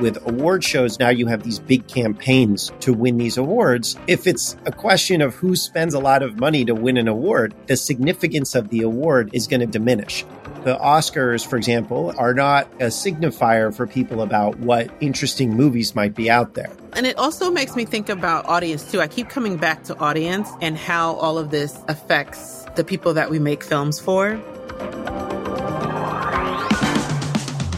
with award shows, now you have these big campaigns to win these awards. If it's a question of who spends a lot of money to win an award, the significance of the award is going to diminish. The Oscars, for example, are not a signifier for people about what interesting movies might be out there. And it also makes me think about audience too. I keep coming back to audience and how all of this affects the people that we make films for.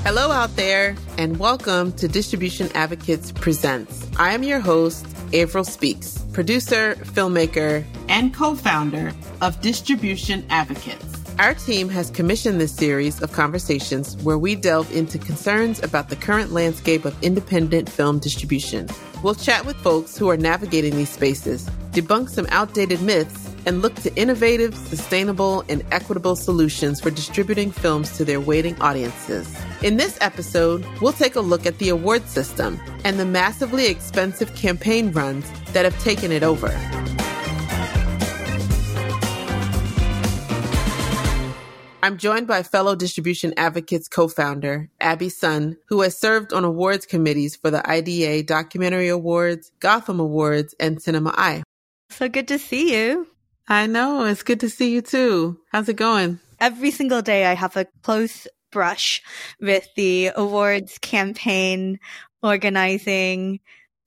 Hello out there, and welcome to Distribution Advocates Presents. I am your host, Avril Speaks, producer, filmmaker, and co founder of Distribution Advocates. Our team has commissioned this series of conversations where we delve into concerns about the current landscape of independent film distribution. We'll chat with folks who are navigating these spaces, debunk some outdated myths, and look to innovative, sustainable, and equitable solutions for distributing films to their waiting audiences. In this episode, we'll take a look at the award system and the massively expensive campaign runs that have taken it over. I'm joined by fellow Distribution Advocates co-founder, Abby Sun, who has served on awards committees for the IDA Documentary Awards, Gotham Awards, and Cinema Eye. So good to see you. I know. It's good to see you too. How's it going? Every single day I have a close brush with the awards campaign organizing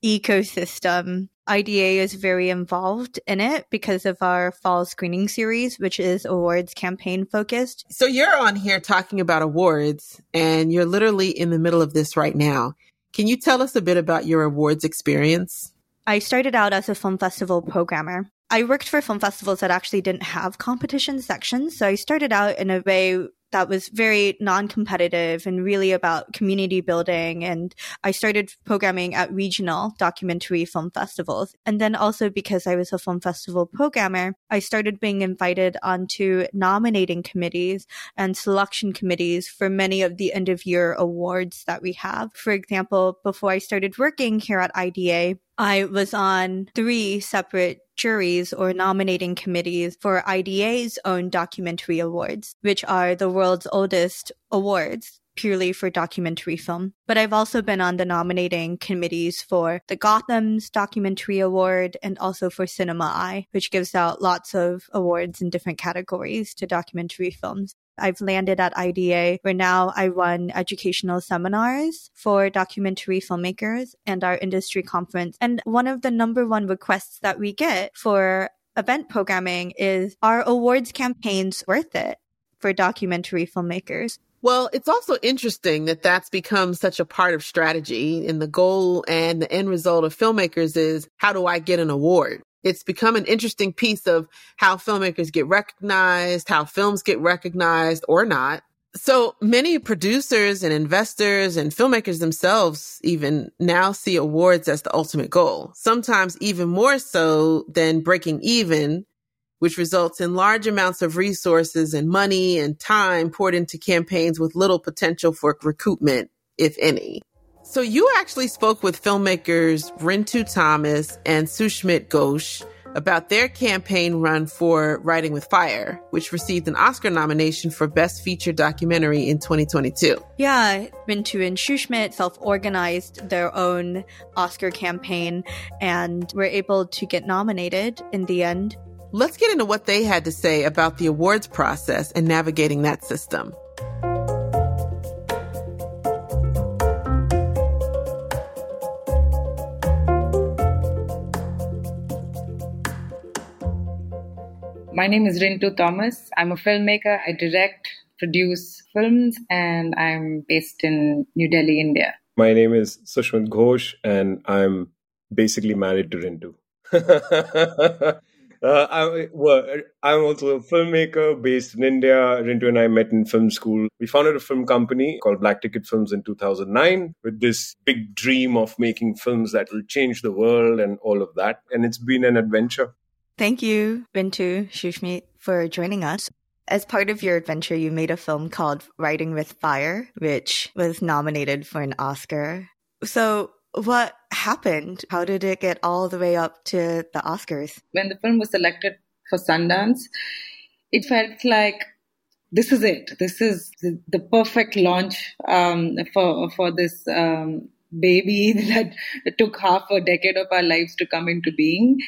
ecosystem. IDA is very involved in it because of our fall screening series, which is awards campaign focused. So you're on here talking about awards and you're literally in the middle of this right now. Can you tell us a bit about your awards experience? I started out as a film festival programmer. I worked for film festivals that actually didn't have competition sections. So I started out in a way that was very non-competitive and really about community building. And I started programming at regional documentary film festivals. And then also because I was a film festival programmer, I started being invited onto nominating committees and selection committees for many of the end of year awards that we have. For example, before I started working here at IDA, I was on three separate juries or nominating committees for IDA's own documentary awards, which are the world's oldest awards purely for documentary film. But I've also been on the nominating committees for the Gotham's Documentary Award and also for Cinema Eye, which gives out lots of awards in different categories to documentary films. I've landed at IDA where now I run educational seminars for documentary filmmakers and our industry conference. And one of the number one requests that we get for event programming is are awards campaigns worth it for documentary filmmakers? Well, it's also interesting that that's become such a part of strategy and the goal and the end result of filmmakers is how do I get an award? It's become an interesting piece of how filmmakers get recognized, how films get recognized or not. So many producers and investors and filmmakers themselves even now see awards as the ultimate goal, sometimes even more so than breaking even, which results in large amounts of resources and money and time poured into campaigns with little potential for recoupment, if any. So you actually spoke with filmmakers Rintu Thomas and Sushmit Ghosh about their campaign run for Writing with Fire, which received an Oscar nomination for Best Feature Documentary in 2022. Yeah, Rintu and Sushmit self-organized their own Oscar campaign and were able to get nominated in the end. Let's get into what they had to say about the awards process and navigating that system. My name is Rintu Thomas. I'm a filmmaker. I direct, produce films, and I'm based in New Delhi, India. My name is Sushmit Ghosh, and I'm basically married to Rintu. uh, I, well, I'm also a filmmaker based in India. Rintu and I met in film school. We founded a film company called Black Ticket Films in 2009 with this big dream of making films that will change the world and all of that. And it's been an adventure. Thank you, Rintu Sushmit, for joining us. As part of your adventure, you made a film called Writing with Fire, which was nominated for an Oscar. So, what happened? How did it get all the way up to the Oscars? When the film was selected for Sundance, it felt like this is it. This is the, the perfect launch um, for for this um, baby that took half a decade of our lives to come into being.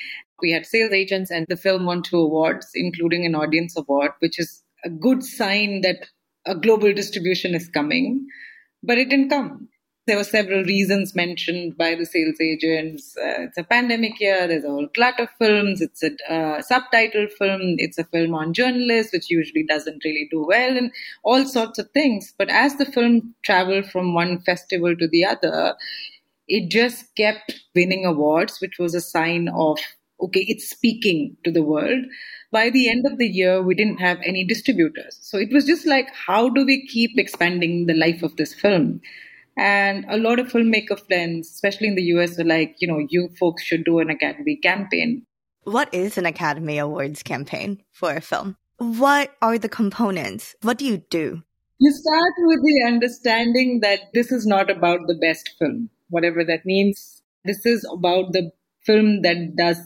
We had sales agents, and the film won two awards, including an audience award, which is a good sign that a global distribution is coming. But it didn't come. There were several reasons mentioned by the sales agents. Uh, it's a pandemic year. There's a whole glut of films. It's a uh, subtitle film. It's a film on journalists, which usually doesn't really do well, and all sorts of things. But as the film traveled from one festival to the other, it just kept winning awards, which was a sign of okay, it's speaking to the world. By the end of the year, we didn't have any distributors. So it was just like, how do we keep expanding the life of this film? And a lot of filmmaker friends, especially in the US, were like, you know, you folks should do an Academy campaign. What is an Academy Awards campaign for a film? What are the components? What do you do? You start with the understanding that this is not about the best film, whatever that means. This is about the film that does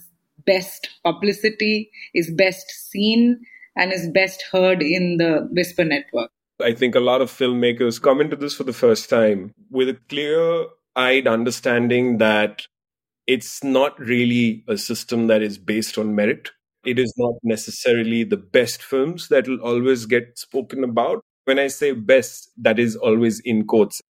best publicity, is best seen, and is best heard in the Whisper Network. I think a lot of filmmakers come into this for the first time with a clear eyed understanding that it's not really a system that is based on merit. It is not necessarily the best films that will always get spoken about. When I say best, that is always in quotes.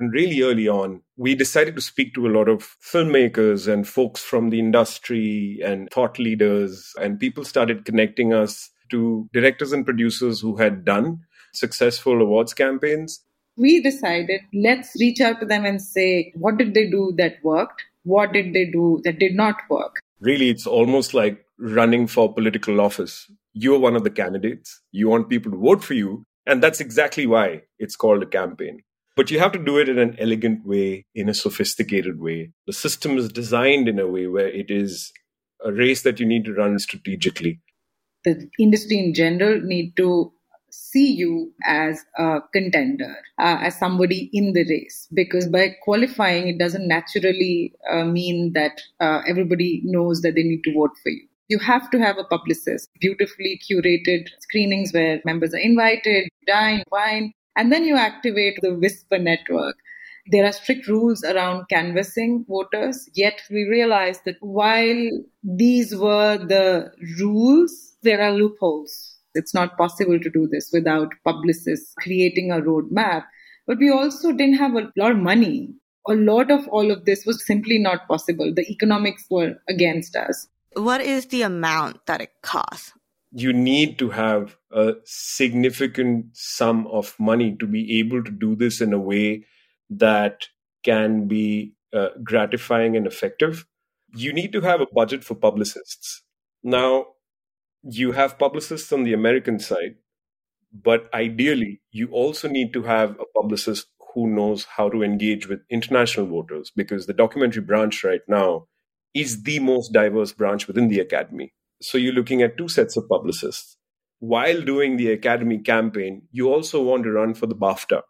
And really early on, we decided to speak to a lot of filmmakers and folks from the industry and thought leaders, and people started connecting us to directors and producers who had done successful awards campaigns. We decided let's reach out to them and say, what did they do that worked? What did they do that did not work? Really, it's almost like running for political office. You're one of the candidates. You want people to vote for you. And that's exactly why it's called a campaign. But you have to do it in an elegant way, in a sophisticated way. The system is designed in a way where it is a race that you need to run strategically. The industry in general need to see you as a contender, uh, as somebody in the race. Because by qualifying, it doesn't naturally uh, mean that uh, everybody knows that they need to vote for you. You have to have a publicist, beautifully curated screenings where members are invited, dine, wine, and then you activate the Whisper network. There are strict rules around canvassing voters, yet we realize that while these were the rules, there are loopholes. It's not possible to do this without publicists creating a roadmap. But we also didn't have a lot of money. A lot of all of this was simply not possible. The economics were against us. What is the amount that it costs? You need to have a significant sum of money to be able to do this in a way that can be uh, gratifying and effective. You need to have a budget for publicists. Now, you have publicists on the American side, but ideally, you also need to have a publicist who knows how to engage with international voters because the documentary branch right now is the most diverse branch within the academy. So you're looking at two sets of publicists. While doing the Academy campaign, you also want to run for the BAFTA,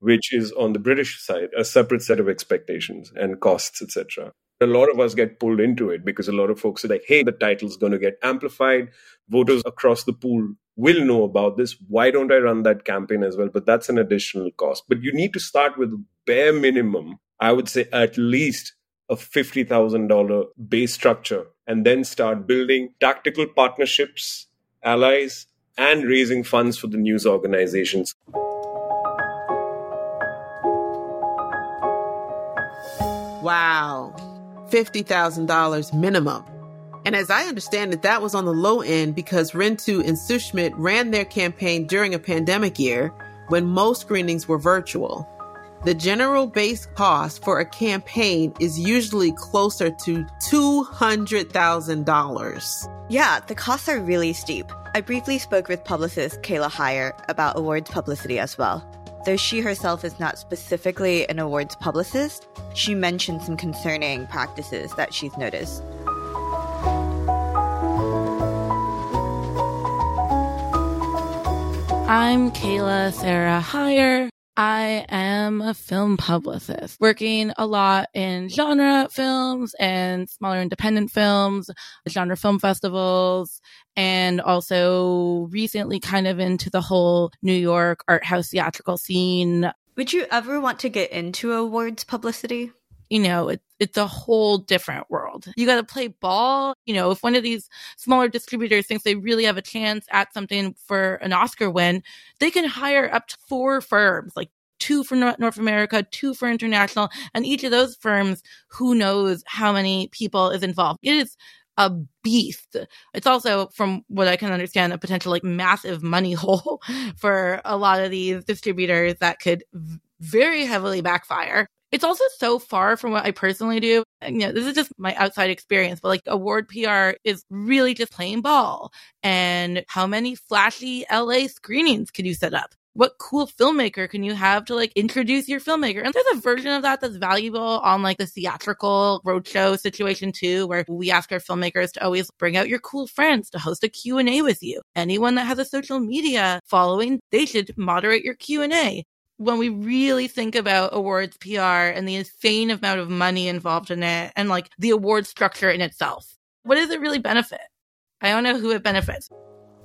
which is on the British side, a separate set of expectations and costs, etc. A lot of us get pulled into it because a lot of folks are like, hey, the title's going to get amplified. Voters across the pool will know about this. Why don't I run that campaign as well? But that's an additional cost. But you need to start with bare minimum, I would say at least a $50,000 base structure and then start building tactical partnerships, allies, and raising funds for the news organizations. Wow. $50,000 minimum. And as I understand it, that was on the low end because Rintu and Sushmit ran their campaign during a pandemic year when most screenings were virtual. The general base cost for a campaign is usually closer to $200,000. Yeah, the costs are really steep. I briefly spoke with publicist Kaila Hier about awards publicity as well. Though she herself is not specifically an awards publicist, she mentioned some concerning practices that she's noticed. I'm Kaila Sarah Hier. I am a film publicist working a lot in genre films and smaller independent films, genre film festivals, and also recently kind of into the whole New York art house theatrical scene. Would you ever want to get into awards publicity? You know, it, it's a whole different world. You got to play ball. You know, if one of these smaller distributors thinks they really have a chance at something for an Oscar win, they can hire up to four firms, like two for North America, two for international, and each of those firms, who knows how many people is involved. It is a beast. It's also, from what I can understand, a potential like massive money hole for a lot of these distributors that could very heavily backfire. It's also so far from what I personally do. You know, this is just my outside experience, but like award PR is really just playing ball. And how many flashy LA screenings can you set up? What cool filmmaker can you have to like introduce your filmmaker? And there's a version of that that's valuable on like the theatrical roadshow situation too, where we ask our filmmakers to always bring out your cool friends to host a Q&A with you. Anyone that has a social media following, they should moderate your Q&A when we really think about awards PR and the insane amount of money involved in it and like the award structure in itself, what does it really benefit? I don't know who it benefits.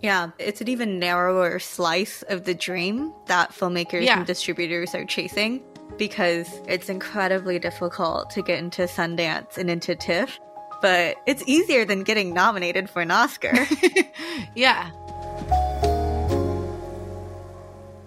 Yeah, it's an even narrower slice of the dream that filmmakers yeah. and distributors are chasing because it's incredibly difficult to get into Sundance and into TIFF, but it's easier than getting nominated for an Oscar. yeah.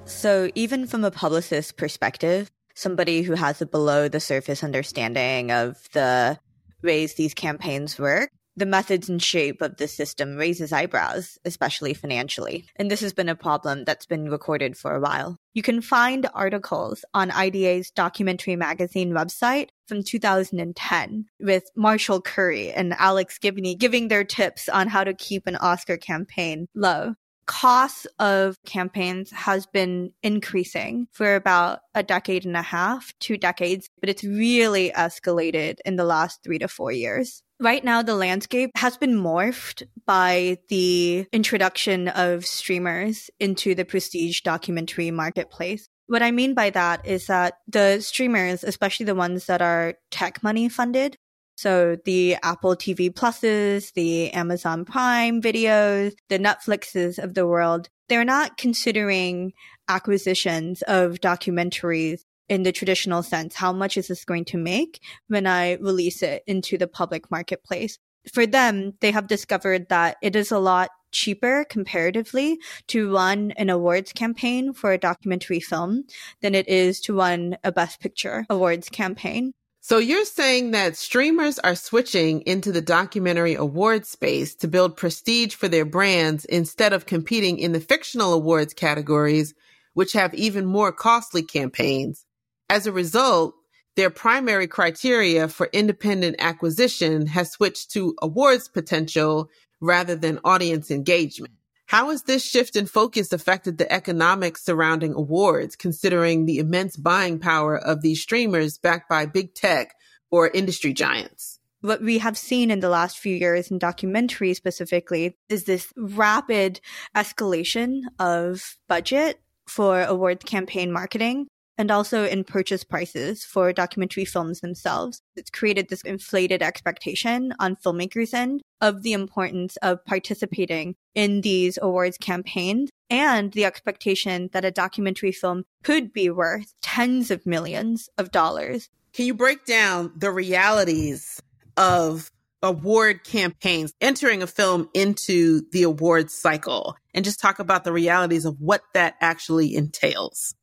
So, even from a publicist perspective, somebody who has a below the surface understanding of the ways these campaigns work, the methods and shape of the system raises eyebrows, especially financially. And this has been a problem that's been recorded for a while. You can find articles on IDA's documentary magazine website from 2010 with Marshall Curry and Alex Gibney giving their tips on how to keep an Oscar campaign low cost of campaigns has been increasing for about a decade and a half, two decades, but it's really escalated in the last three to four years. Right now, the landscape has been morphed by the introduction of streamers into the prestige documentary marketplace. What I mean by that is that the streamers, especially the ones that are tech money funded, so the Apple TV Pluses, the Amazon Prime videos, the Netflixes of the world, they're not considering acquisitions of documentaries in the traditional sense. How much is this going to make when I release it into the public marketplace? For them, they have discovered that it is a lot cheaper comparatively to run an awards campaign for a documentary film than it is to run a Best Picture awards campaign. So you're saying that streamers are switching into the documentary award space to build prestige for their brands instead of competing in the fictional awards categories, which have even more costly campaigns. As a result, their primary criteria for independent acquisition has switched to awards potential rather than audience engagement. How has this shift in focus affected the economics surrounding awards, considering the immense buying power of these streamers backed by big tech or industry giants? What we have seen in the last few years in documentary specifically is this rapid escalation of budget for award campaign marketing and also in purchase prices for documentary films themselves. It's created this inflated expectation on filmmakers' end of the importance of participating in these awards campaigns and the expectation that a documentary film could be worth tens of millions of dollars. Can you break down the realities of award campaigns, entering a film into the awards cycle, and just talk about the realities of what that actually entails?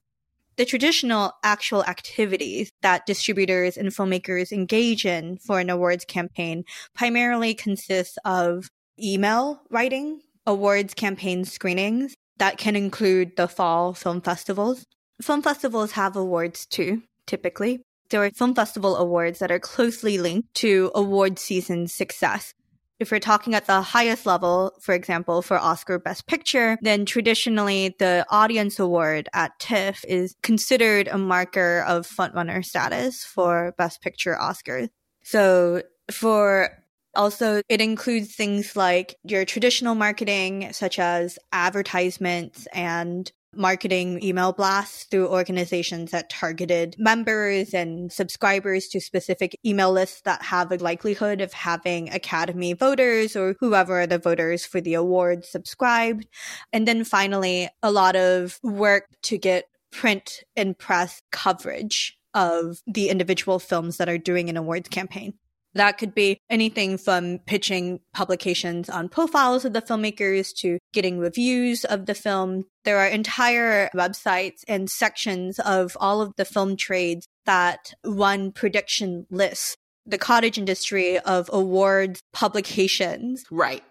The traditional actual activities that distributors and filmmakers engage in for an awards campaign primarily consists of email writing, awards campaign screenings that can include the fall film festivals. Film festivals have awards too, typically. There are film festival awards that are closely linked to award season success if we're talking at the highest level, for example, for Oscar Best Picture, then traditionally the audience award at TIFF is considered a marker of frontrunner status for Best Picture Oscars. So for also, it includes things like your traditional marketing, such as advertisements and marketing email blasts through organizations that targeted members and subscribers to specific email lists that have a likelihood of having Academy voters or whoever the voters for the award subscribed. And then finally, a lot of work to get print and press coverage of the individual films that are doing an awards campaign. That could be anything from pitching publications on profiles of the filmmakers to getting reviews of the film. There are entire websites and sections of all of the film trades that run prediction lists. The cottage industry of awards publications. Right.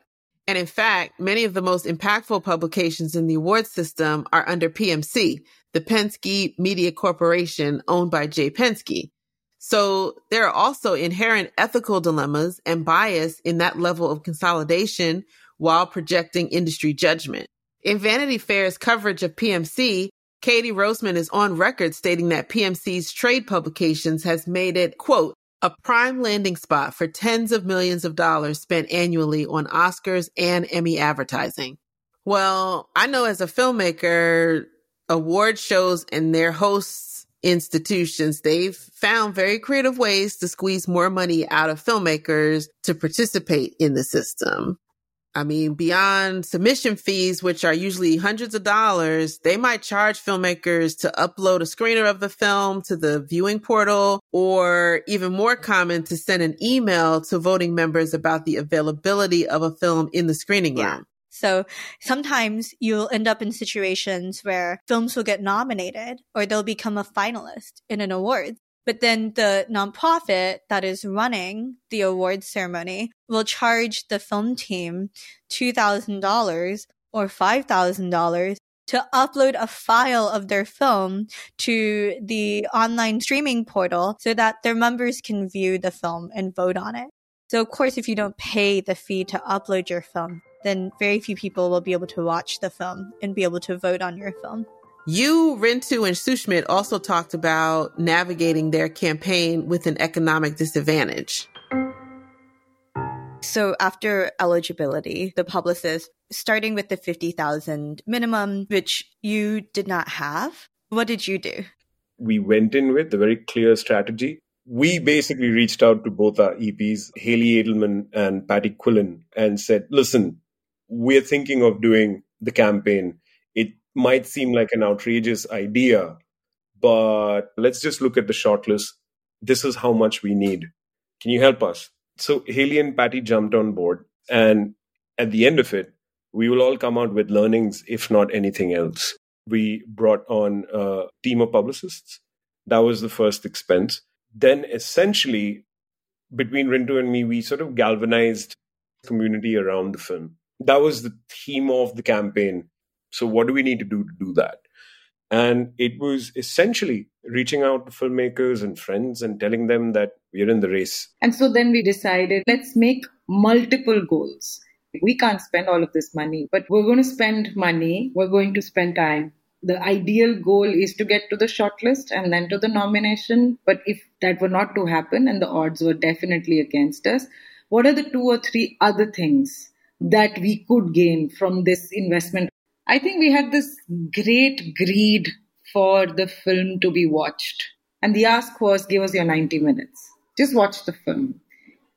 And in fact, many of the most impactful publications in the award system are under PMC, the Penske Media Corporation owned by Jay Penske. So there are also inherent ethical dilemmas and bias in that level of consolidation while projecting industry judgment. In Vanity Fair's coverage of PMC, Katie Roseman is on record stating that PMC's trade publications has made it, quote, a prime landing spot for tens of millions of dollars spent annually on Oscars and Emmy advertising. Well, I know as a filmmaker, award shows and their hosts institutions, they've found very creative ways to squeeze more money out of filmmakers to participate in the system. I mean, beyond submission fees, which are usually hundreds of dollars, they might charge filmmakers to upload a screener of the film to the viewing portal, or even more common, to send an email to voting members about the availability of a film in the screening room. So sometimes you'll end up in situations where films will get nominated or they'll become a finalist in an award. But then the nonprofit that is running the awards ceremony will charge the film team $2,000 or $5,000 to upload a file of their film to the online streaming portal so that their members can view the film and vote on it. So of course, if you don't pay the fee to upload your film, then very few people will be able to watch the film and be able to vote on your film. You, Rintu, and Sushmit also talked about navigating their campaign with an economic disadvantage. So after eligibility, the publicist, starting with the 50,000 minimum, which you did not have, what did you do? We went in with a very clear strategy. We basically reached out to both our EPs, Haley Edelman and Patty Quillin, and said, listen, we're thinking of doing the campaign. It might seem like an outrageous idea, but let's just look at the shortlist. This is how much we need. Can you help us? So Haley and Patty jumped on board. And at the end of it, we will all come out with learnings, if not anything else. We brought on a team of publicists. That was the first expense. Then essentially, between Rintu and me, we sort of galvanized community around the film that was the theme of the campaign. So, what do we need to do to do that? And it was essentially reaching out to filmmakers and friends and telling them that we're in the race. And so then we decided let's make multiple goals. We can't spend all of this money, but we're going to spend money, we're going to spend time. The ideal goal is to get to the shortlist and then to the nomination. But if that were not to happen and the odds were definitely against us, what are the two or three other things that we could gain from this investment. I think we had this great greed for the film to be watched. And the ask was give us your 90 minutes. Just watch the film.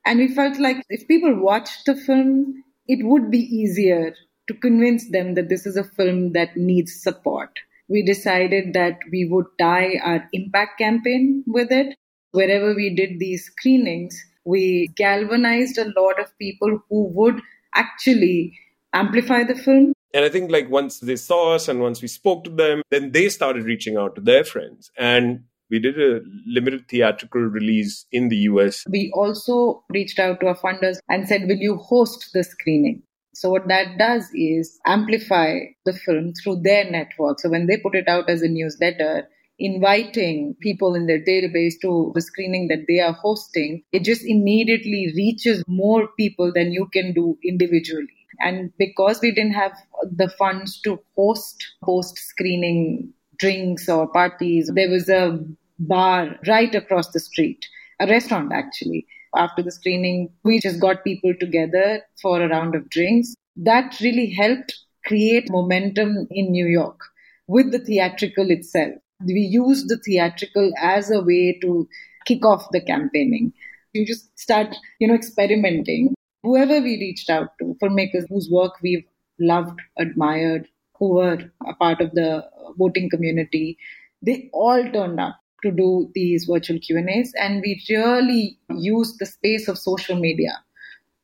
And we felt like if people watched the film, it would be easier to convince them that this is a film that needs support. We decided that we would tie our impact campaign with it. Wherever we did these screenings, we galvanized a lot of people who would actually amplify the film. And I think like once they saw us and once we spoke to them, then they started reaching out to their friends. And we did a limited theatrical release in the US. We also reached out to our funders and said, Will you host the screening? So, what that does is amplify the film through their network. So, when they put it out as a newsletter, inviting people in their database to the screening that they are hosting, it just immediately reaches more people than you can do individually. And because we didn't have the funds to host post screening drinks or parties, there was a bar right across the street, a restaurant actually. After the screening, we just got people together for a round of drinks. That really helped create momentum in New York with the theatrical itself we used the theatrical as a way to kick off the campaigning. You just start, you know, experimenting. Whoever we reached out to, filmmakers whose work we've loved, admired, who were a part of the voting community, they all turned up to do these virtual Q&As and we really used the space of social media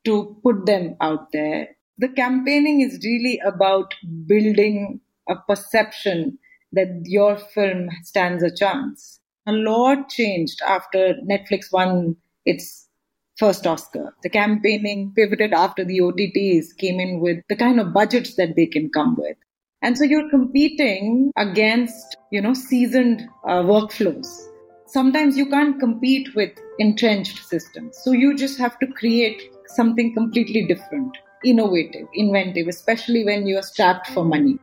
to put them out there. The campaigning is really about building a perception that your film stands a chance. A lot changed after Netflix won its first Oscar. The campaigning pivoted after the OTTs came in with the kind of budgets that they can come with. And so you're competing against, you know, seasoned uh, workflows. Sometimes you can't compete with entrenched systems. So you just have to create something completely different, innovative, inventive, especially when you are strapped for money.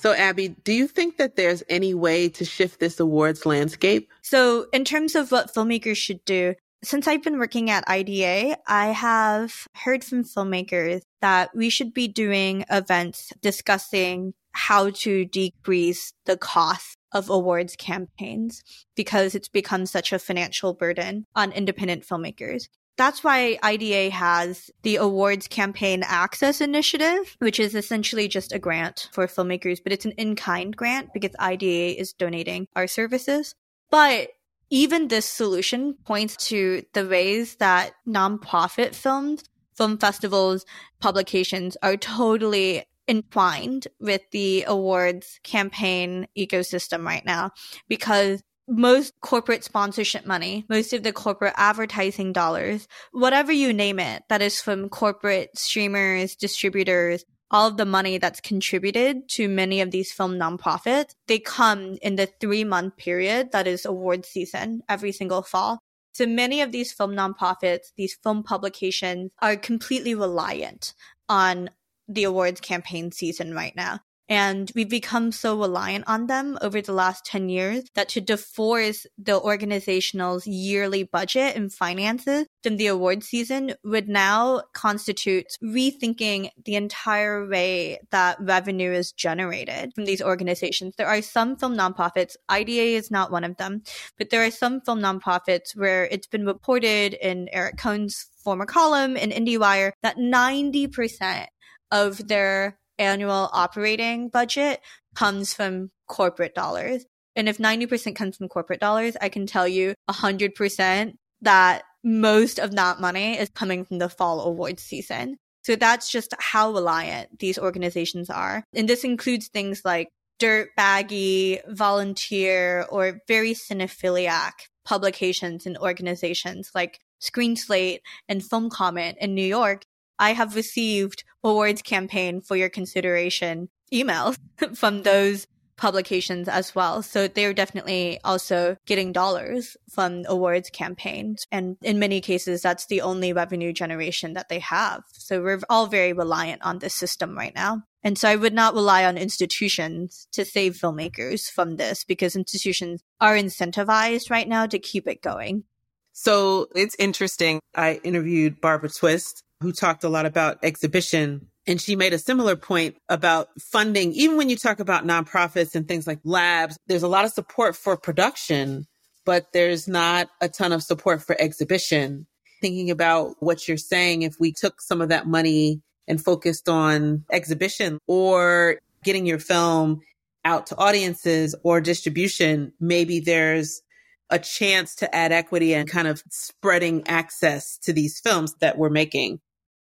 So, Abby, do you think that there's any way to shift this awards landscape? So, in terms of what filmmakers should do, since I've been working at IDA, I have heard from filmmakers that we should be doing events discussing how to decrease the cost of awards campaigns because it's become such a financial burden on independent filmmakers. That's why IDA has the Awards Campaign Access Initiative, which is essentially just a grant for filmmakers, but it's an in kind grant because IDA is donating our services. But even this solution points to the ways that nonprofit films, film festivals, publications are totally entwined with the awards campaign ecosystem right now because most corporate sponsorship money, most of the corporate advertising dollars, whatever you name it, that is from corporate streamers, distributors, all of the money that's contributed to many of these film nonprofits, they come in the three month period that is award season every single fall. So many of these film nonprofits, these film publications are completely reliant on the awards campaign season right now. And we've become so reliant on them over the last 10 years that to divorce the organizational's yearly budget and finances from the award season would now constitute rethinking the entire way that revenue is generated from these organizations. There are some film nonprofits, IDA is not one of them, but there are some film nonprofits where it's been reported in Eric Kohn's former column in IndieWire that 90% of their annual operating budget comes from corporate dollars. And if 90% comes from corporate dollars, I can tell you 100% that most of that money is coming from the fall awards season. So that's just how reliant these organizations are. And this includes things like dirt baggy, volunteer, or very cinephiliac publications and organizations like Screen Slate and Film Comment in New York I have received awards campaign for your consideration emails from those publications as well. So they're definitely also getting dollars from awards campaigns. And in many cases, that's the only revenue generation that they have. So we're all very reliant on this system right now. And so I would not rely on institutions to save filmmakers from this because institutions are incentivized right now to keep it going. So it's interesting. I interviewed Barbara Twist who talked a lot about exhibition. And she made a similar point about funding. Even when you talk about nonprofits and things like labs, there's a lot of support for production, but there's not a ton of support for exhibition. Thinking about what you're saying, if we took some of that money and focused on exhibition or getting your film out to audiences or distribution, maybe there's a chance to add equity and kind of spreading access to these films that we're making.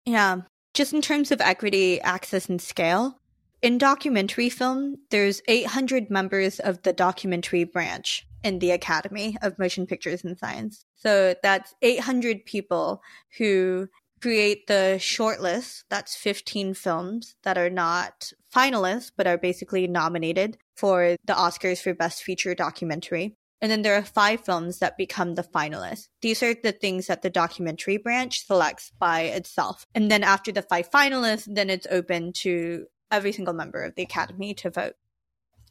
Yeah. Just in terms of equity, access, and scale, in documentary film, there's 800 members of the documentary branch in the Academy of Motion Pictures and Science. So that's 800 people who create the shortlist. That's 15 films that are not finalists, but are basically nominated for the Oscars for Best Feature Documentary. And then there are five films that become the finalists. These are the things that the documentary branch selects by itself. And then after the five finalists, then it's open to every single member of the Academy to vote.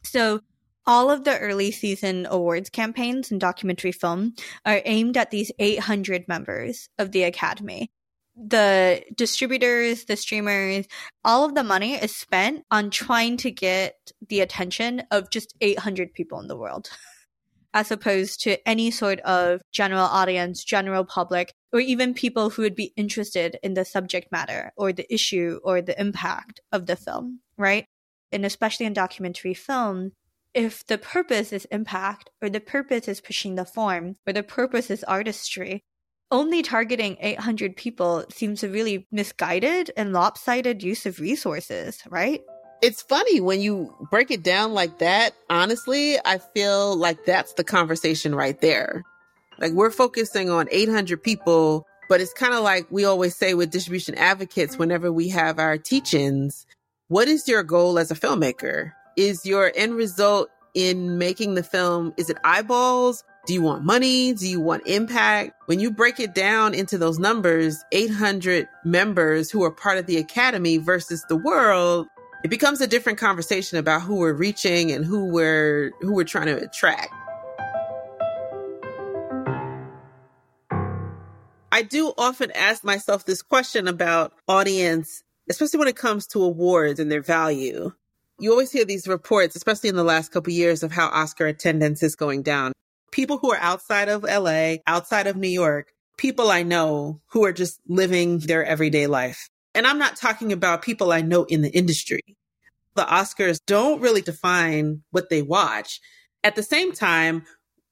So all of the early season awards campaigns in documentary film are aimed at these 800 members of the Academy. The distributors, the streamers, all of the money is spent on trying to get the attention of just 800 people in the world. as opposed to any sort of general audience, general public, or even people who would be interested in the subject matter or the issue or the impact of the film, right? and especially in documentary film, if the purpose is impact, or the purpose is pushing the form, or the purpose is artistry, only targeting 800 people seems a really misguided and lopsided use of resources, right? It's funny when you break it down like that. Honestly, I feel like that's the conversation right there. Like we're focusing on 800 people, but it's kind of like we always say with distribution advocates whenever we have our teach-ins, what is your goal as a filmmaker? Is your end result in making the film, is it eyeballs? Do you want money? Do you want impact? When you break it down into those numbers, 800 members who are part of the academy versus the world, it becomes a different conversation about who we're reaching and who we're who we're trying to attract. I do often ask myself this question about audience, especially when it comes to awards and their value. You always hear these reports, especially in the last couple of years, of how Oscar attendance is going down people who are outside of LA, outside of New York, people I know who are just living their everyday life. And I'm not talking about people I know in the industry. The Oscars don't really define what they watch. At the same time,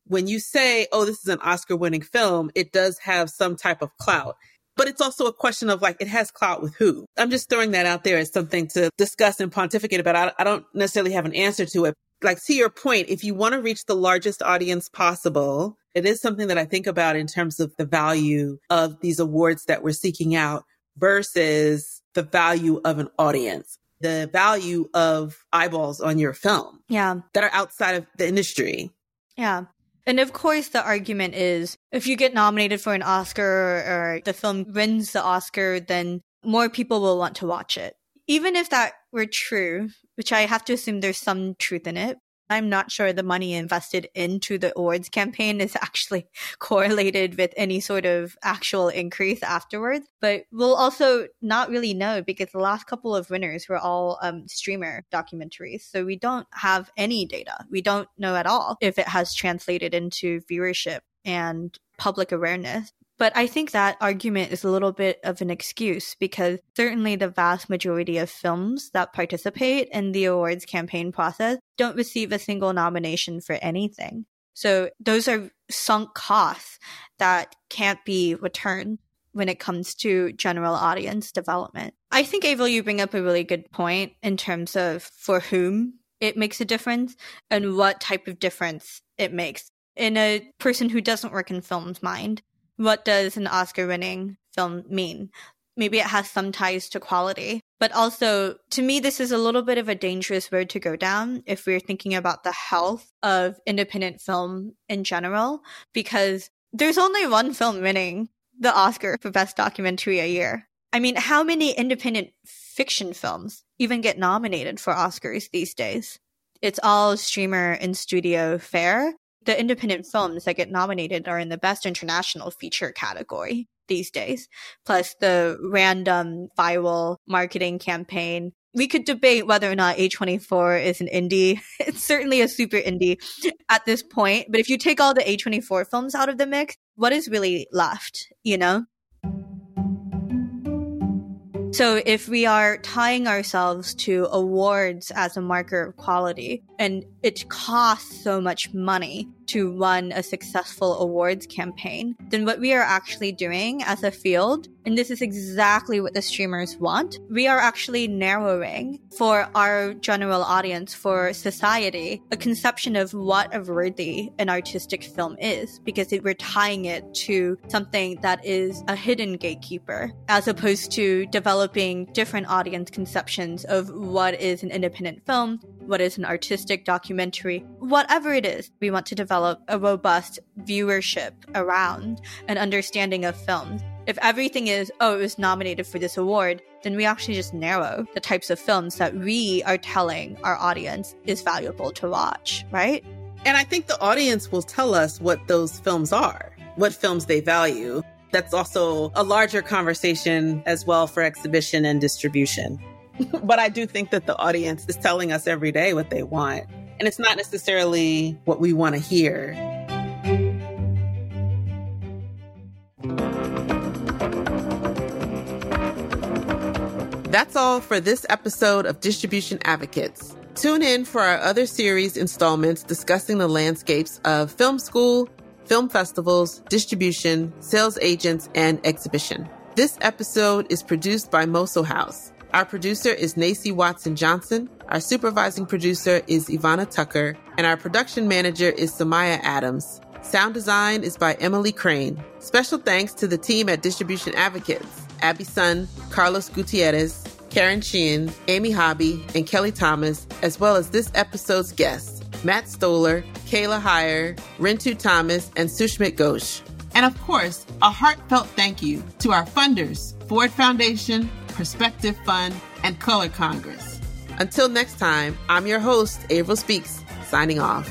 when you say, oh, this is an Oscar winning film, it does have some type of clout. But it's also a question of like, it has clout with who? I'm just throwing that out there as something to discuss and pontificate about. I, I don't necessarily have an answer to it like to your point, if you want to reach the largest audience possible, it is something that I think about in terms of the value of these awards that we're seeking out versus the value of an audience, the value of eyeballs on your film. Yeah. That are outside of the industry. Yeah. And of course, the argument is if you get nominated for an Oscar or the film wins the Oscar, then more people will want to watch it. Even if that were true, which I have to assume there's some truth in it. I'm not sure the money invested into the awards campaign is actually correlated with any sort of actual increase afterwards. But we'll also not really know because the last couple of winners were all um, streamer documentaries. So we don't have any data. We don't know at all if it has translated into viewership and public awareness. But I think that argument is a little bit of an excuse because certainly the vast majority of films that participate in the awards campaign process don't receive a single nomination for anything. So those are sunk costs that can't be returned when it comes to general audience development. I think, Avril, you bring up a really good point in terms of for whom it makes a difference and what type of difference it makes in a person who doesn't work in film's mind what does an Oscar winning film mean? Maybe it has some ties to quality, but also to me, this is a little bit of a dangerous road to go down if we're thinking about the health of independent film in general, because there's only one film winning the Oscar for Best Documentary a year. I mean, how many independent fiction films even get nominated for Oscars these days? It's all streamer and studio fare the independent films that get nominated are in the best international feature category these days, plus the random viral marketing campaign. We could debate whether or not A24 is an indie. It's certainly a super indie at this point. But if you take all the A24 films out of the mix, what is really left, you know? So if we are tying ourselves to awards as a marker of quality and it costs so much money to run a successful awards campaign, then what we are actually doing as a field, and this is exactly what the streamers want, we are actually narrowing for our general audience, for society, a conception of what a worthy an artistic film is, because we're tying it to something that is a hidden gatekeeper, as opposed to developing different audience conceptions of what is an independent film, what is an artistic documentary, whatever it is, we want to develop a robust viewership around an understanding of films. If everything is, oh, it was nominated for this award, then we actually just narrow the types of films that we are telling our audience is valuable to watch, right? And I think the audience will tell us what those films are, what films they value. That's also a larger conversation as well for exhibition and distribution. But I do think that the audience is telling us every day what they want. And it's not necessarily what we want to hear. That's all for this episode of Distribution Advocates. Tune in for our other series installments discussing the landscapes of film school, film festivals, distribution, sales agents, and exhibition. This episode is produced by Moso House. Our producer is Nacy Watson Johnson. Our supervising producer is Ivana Tucker. And our production manager is Samaya Adams. Sound design is by Emily Crane. Special thanks to the team at Distribution Advocates Abby Sun, Carlos Gutierrez, Karen Sheehan, Amy Hobby, and Kelly Thomas, as well as this episode's guests, Matt Stoller, Kaila Hier, Rintu Thomas, and Sushmit Ghosh. And of course, a heartfelt thank you to our funders, Ford Foundation, Perspective Fund, and Color Congress. Until next time, I'm your host, April Speaks, signing off.